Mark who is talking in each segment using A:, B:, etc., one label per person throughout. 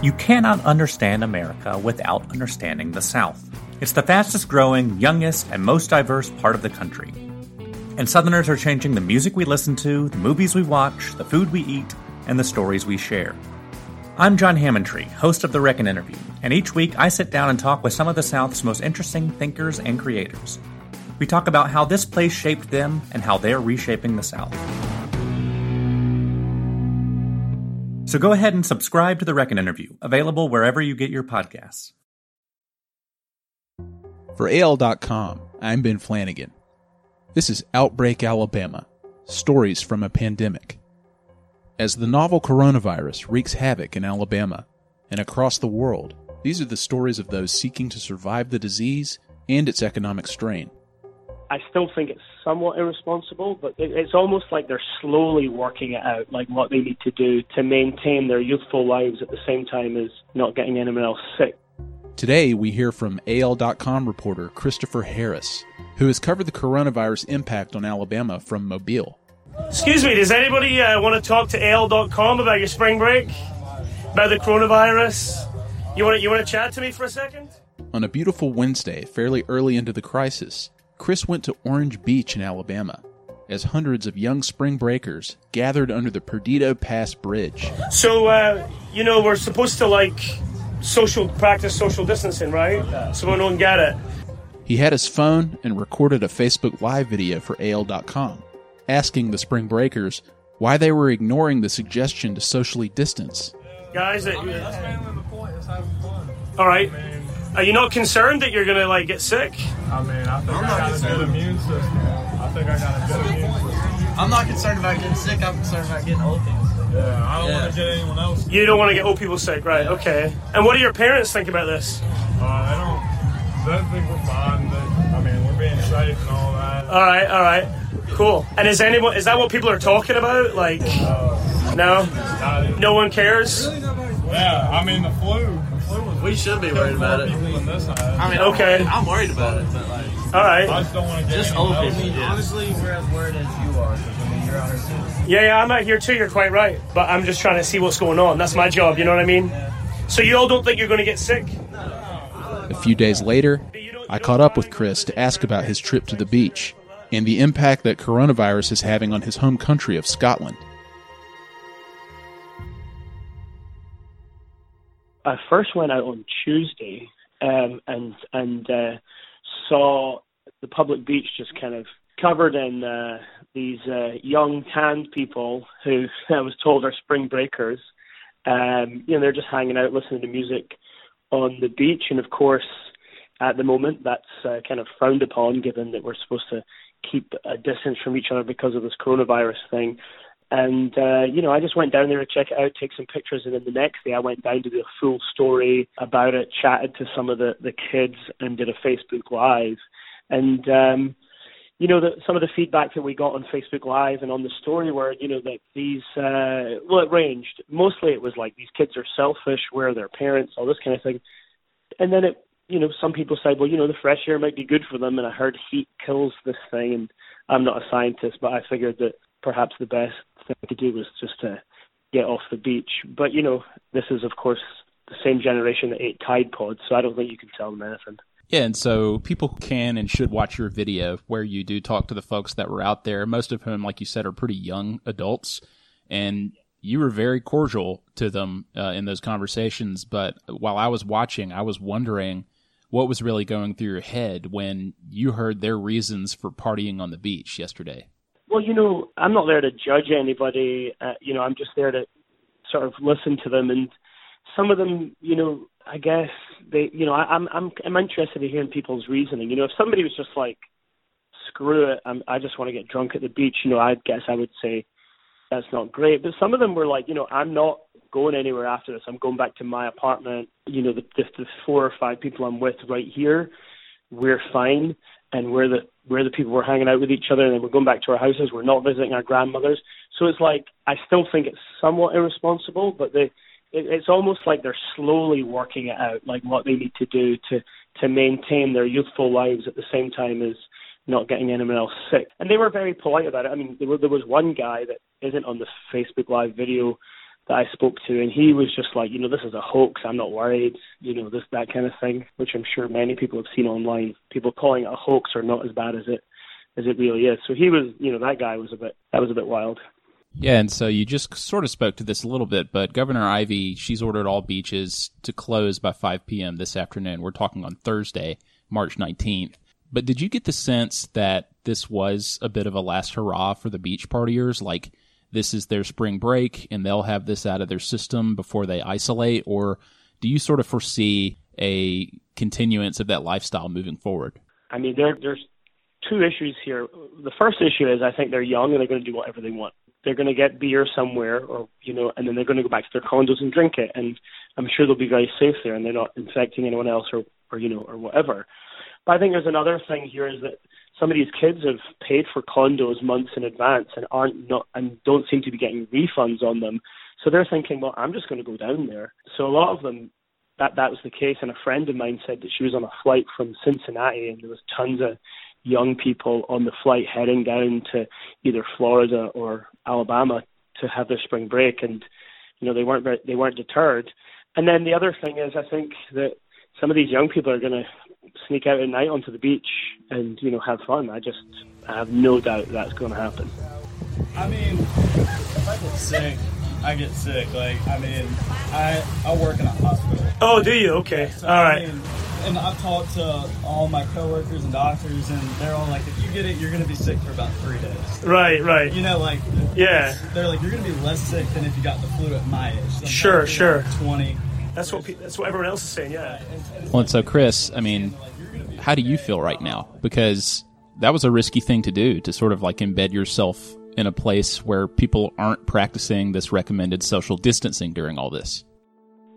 A: You cannot understand America without understanding the South. It's the fastest growing, youngest, and most diverse part of the country. And Southerners are changing the music we listen to, the movies we watch, the food we eat, and the stories we share. I'm John Hammontree, host of The Reckon Interview, and each week I sit down and talk with some of the South's most interesting thinkers and creators. We talk about how this place shaped them and how they're reshaping the South. So go ahead and subscribe to The Reckon Interview, available wherever you get your podcasts.
B: For AL.com, I'm Ben Flanagan. This is Outbreak Alabama Stories from a Pandemic. As the novel coronavirus wreaks havoc in Alabama and across the world, these are the stories of those seeking to survive the disease and its economic strain.
C: I still think it's somewhat irresponsible, but it, it's almost like they're slowly working it out, like what they need to do to maintain their youthful lives at the same time as not getting anyone else sick.
B: Today, we hear from AL.com reporter Christopher Harris, who has covered the coronavirus impact on Alabama from Mobile.
D: Excuse me, does anybody uh, want to talk to AL.com about your spring break? About the coronavirus? You want to, you want to chat to me for a second?
B: On a beautiful Wednesday, fairly early into the crisis, Chris went to Orange Beach in Alabama as hundreds of young spring breakers gathered under the Perdido Pass Bridge.
D: So, uh, you know, we're supposed to like social practice social distancing, right? So we don't get it.
B: He had his phone and recorded a Facebook Live video for AL.com, asking the spring breakers why they were ignoring the suggestion to socially distance.
D: Guys, it, all right. Are you not concerned that you're gonna like get sick?
E: I mean, I think I got a good immune system. I think I got a good immune system.
F: I'm not concerned about getting sick. I'm concerned about getting old people.
E: Yeah, I don't
F: Yeah.
E: want to get anyone else.
D: You don't want to get old people sick, right? Okay. And what do your parents think about this?
E: Uh, they don't. They think we're fine. They, I mean, we're being safe and all that.
D: All right, all right, cool. And is anyone is that what people are talking about? Like, no,
E: Uh,
D: no one cares.
E: Yeah, I mean the flu. The flu was
F: We should be worried about it.
E: this.
F: I mean,
D: Okay.
F: I'm, I'm worried about it, but like,
D: All
E: I just don't want to
F: just
E: anyone
F: old
E: else.
F: people. Yeah.
G: Honestly, we're as worried as you are. 'cause, I mean, you're out here too.
D: Yeah, yeah, I'm out here too. You're quite right. But I'm just trying to see what's going on. That's my job. You know what I mean? So you all don't think you're going to get sick?
B: A few days later, I caught up with Chris to ask about his trip to the beach and the impact that coronavirus is having on his home country of Scotland.
C: I first went out on Tuesday um, and and uh, saw the public beach just kind of covered in uh, these uh, young tanned people who I was told are spring breakers. Um, you know, they're just hanging out, listening to music on the beach, and of course, at the moment, that's uh, kind of frowned upon, given that we're supposed to keep a distance from each other because of this coronavirus thing. And uh, you know, I just went down there to check it out, take some pictures, and then the next day I went down to a full story about it, chatted to some of the the kids, and did a Facebook Live. And um, you know, the, some of the feedback that we got on Facebook Live and on the story were, you know, that these uh, well, it ranged. Mostly, it was like these kids are selfish, where are their parents, all this kind of thing. And then it, you know, some people said, well, you know, the fresh air might be good for them, and I heard heat kills this thing, and I'm not a scientist, but I figured that perhaps the best thing to do was just to get off the beach. But you know, this is of course the same generation that ate Tide Pods, so I don't think you can tell them anything.
B: Yeah, and so people can and should watch your video where you do talk to the folks that were out there, most of whom, like you said, are pretty young adults. And you were very cordial to them uh, in those conversations. But while I was watching, I was wondering what was really going through your head when you heard their reasons for partying on the beach yesterday.
C: Well, you know, I'm not there to judge anybody. Uh, you know, I'm just there to sort of listen to them, and some of them, you know, I guess they, you know, I, I'm I'm I'm interested in hearing people's reasoning. You know, if somebody was just like, screw it, I'm, I just want to get drunk at the beach, you know, I guess I would say that's not great. But some of them were like, you know, I'm not going anywhere after this. I'm going back to my apartment. You know, the, the, the four or five people I'm with right here, we're fine, and we're the we're the people we're hanging out with each other, and then we're going back to our houses. We're not visiting our grandmothers. So it's like I still think it's somewhat irresponsible, but they it, it's almost like they're slowly working it out, like what they need to do to to maintain their youthful lives at the same time as not getting anyone else sick. And they were very polite about it. I mean, there, there was one guy that isn't on the Facebook Live video that I spoke to, and he was just like, you know, this is a hoax. I'm not worried. You know, this that kind of thing, which I'm sure many people have seen online. People calling it a hoax are not as bad as it as it really is. So he was, you know, that guy was a bit that was a bit wild.
B: Yeah, and so you just sort of spoke to this a little bit, but Governor Ivey, she's ordered all beaches to close by 5 p.m. this afternoon. We're talking on Thursday, March 19th. But did you get the sense that this was a bit of a last hurrah for the beach partiers? Like this is their spring break and they'll have this out of their system before they isolate? Or do you sort of foresee a continuance of that lifestyle moving forward?
C: I mean, there, there's two issues here. The first issue is I think they're young and they're going to do whatever they want. They're going to get beer somewhere, or you know, and then they're going to go back to their condos and drink it. And I'm sure they'll be very safe there, and they're not infecting anyone else, or or you know, or whatever. But I think there's another thing here is that some of these kids have paid for condos months in advance and aren't not and don't seem to be getting refunds on them. So they're thinking, well, I'm just going to go down there. So a lot of them that that was the case. And a friend of mine said that she was on a flight from Cincinnati and there was tons of young people on the flight heading down to either Florida or Alabama to have their spring break, and you know they weren't very, they weren't deterred. And then the other thing is, I think that some of these young people are going to sneak out at night onto the beach and you know have fun. I just I have no doubt that's going to happen.
G: I mean, if I get sick, I get sick. Like I mean, I I work in a hospital.
D: Oh, do you? Okay,
G: So,
D: all
G: I mean, and I've talked to all my coworkers and doctors, and they're all like, if you get it, you're going to be sick for about three days.
D: Right, right.
G: You know, like,
D: Yeah.
G: they're like, you're going to be less sick than if you got the flu at my age. So I'm
D: Sure,
G: like,
D: sure.
G: 20.
D: That's what pe- that's what everyone else is saying. Yeah.
B: Well, and so Chris, I mean, how do you feel right now? Because that was a risky thing to do to sort of like embed yourself in a place where people aren't practicing this recommended social distancing during all this.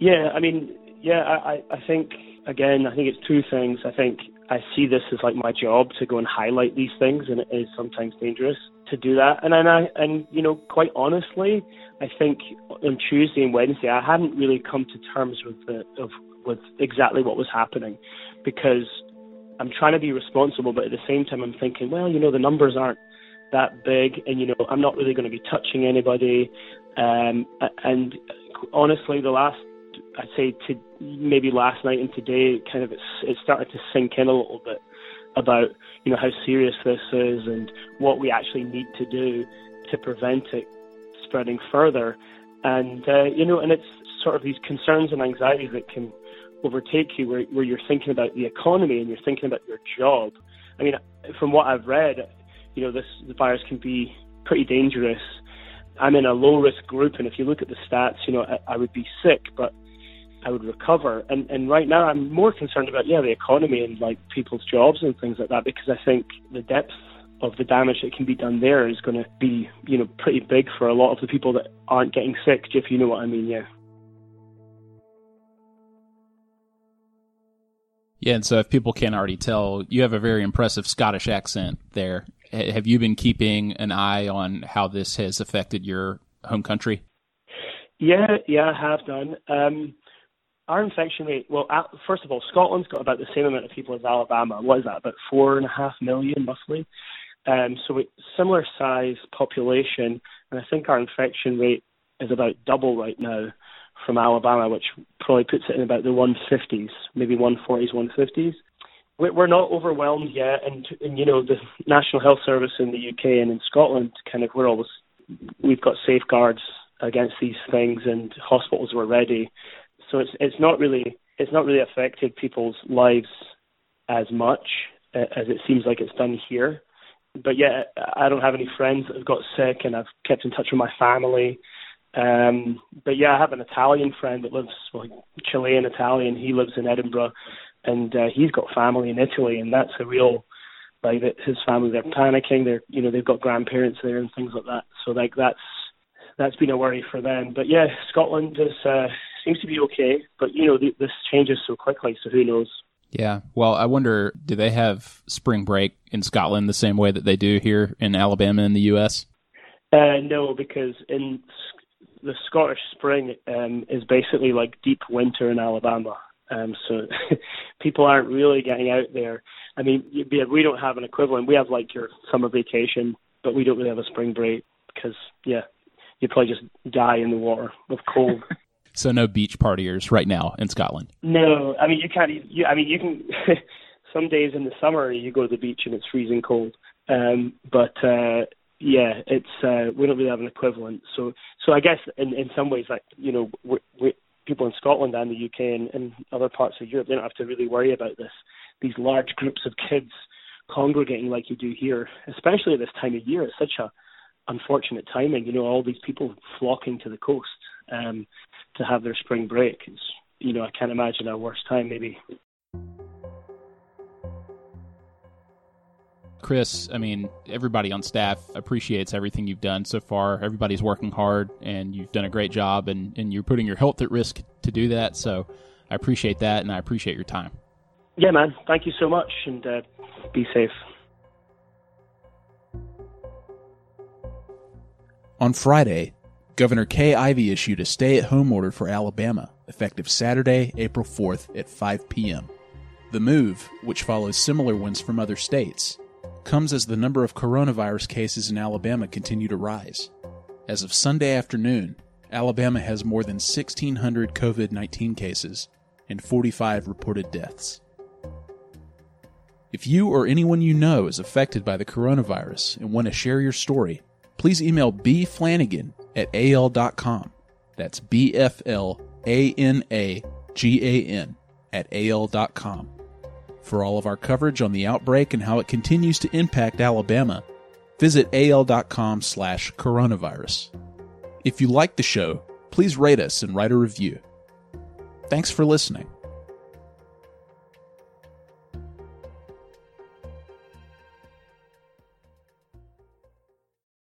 C: Yeah, I mean, yeah, I, I I think again, I think it's two things. I think I see this as like my job to go and highlight these things, and it is sometimes dangerous to do that. And then I, and you know, quite honestly, I think on Tuesday and Wednesday, I hadn't really come to terms with the of with exactly what was happening, because I'm trying to be responsible, but at the same time, I'm thinking, well, you know, the numbers aren't that big, and you know, I'm not really going to be touching anybody. Um, and honestly, the last I'd say to maybe last night and today, kind of it's it started to sink in a little bit about you know how serious this is and what we actually need to do to prevent it spreading further, and uh, you know, and it's sort of these concerns and anxieties that can overtake you where, where you're thinking about the economy and you're thinking about your job. I mean, from what I've read, you know, this the virus can be pretty dangerous. I'm in a low risk group, and if you look at the stats, you know, I, I would be sick, but I would recover. And and right now, I'm more concerned about yeah the economy and like people's jobs and things like that because I think the depth of the damage that can be done there is going to be you know pretty big for a lot of the people that aren't getting sick. If you know what I mean, yeah.
B: Yeah, and so if people can't already tell, you have a very impressive Scottish accent there. Have you been keeping an eye on how this has affected your home country?
C: Yeah, yeah, I have done. Um, our infection rate, well, uh, first of all, Scotland's got about the same amount of people as Alabama. What is that? About four and a half million, roughly. Um, so we similar size population, and I think our infection rate is about double right now from Alabama, which probably puts it in about the 150s, maybe 140s, 150s. We- We're not overwhelmed yet, and, and you know the National Health Service in the UK and in Scotland, kind of, we're always we've got safeguards against these things, and hospitals were ready. So it's it's not really it's not really affected people's lives as much uh, as it seems like it's done here. But yeah, I don't have any friends that have got sick, and I've kept in touch with my family. Um, but yeah, I have an Italian friend that lives, well, Chilean Italian. He lives in Edinburgh, and uh, he's got family in Italy, and that's a real like. His family, they're panicking. They're, you know, they've got grandparents there and things like that. So like that's that's been a worry for them. But yeah, Scotland is uh, seems to be okay. But you know, th- this changes so quickly, so who knows?
B: Yeah. Well, I wonder, do they have spring break in Scotland the same way that they do here in Alabama in the U.S.?
C: Uh, no, because in the Scottish spring um, is basically like deep winter in Alabama. Um, so people aren't really getting out there. I mean, you- we we don't have an equivalent. We have like your summer vacation, but we don't really have a spring break because yeah, you'd probably just die in the water of cold.
B: So no beach partiers right now in Scotland.
C: no, I mean you can't. You, I mean you can. some days in the summer you go to the beach and it's freezing cold. Um, but uh, yeah, it's uh, we don't really have an equivalent. So so I guess in in some ways like you know we, we, people in Scotland and the UK and, and other parts of Europe they don't have to really worry about this. These large groups of kids congregating like you do here, especially at this time of year. It's such a unfortunate timing. You know, all these people flocking to the coast um, to have their spring break. It's, you know, I can't imagine a worse time maybe.
B: Chris, I mean, everybody on staff appreciates everything you've done so far. Everybody's working hard, and you've done a great job, and, and you're putting your health at risk to do that. So I appreciate that, and I appreciate your time.
C: Yeah, man. Thank you so much, and uh, be safe.
H: On Friday, Governor Kay Ivey issued a stay at home order for Alabama, effective Saturday, April 4th at 5 p.m. The move, which follows similar ones from other states, comes as the number of coronavirus cases in Alabama continue to rise. As of Sunday afternoon, Alabama has more than 1,600 COVID 19 cases and 45 reported deaths. If you or anyone you know is affected by the coronavirus and want to share your story, please email bflanagan at al.com. That's B F L A N A G A N at al.com. For all of our coverage on the outbreak and how it continues to impact Alabama, visit al.com slash coronavirus. If you like the show, please rate us and write a review. Thanks for listening.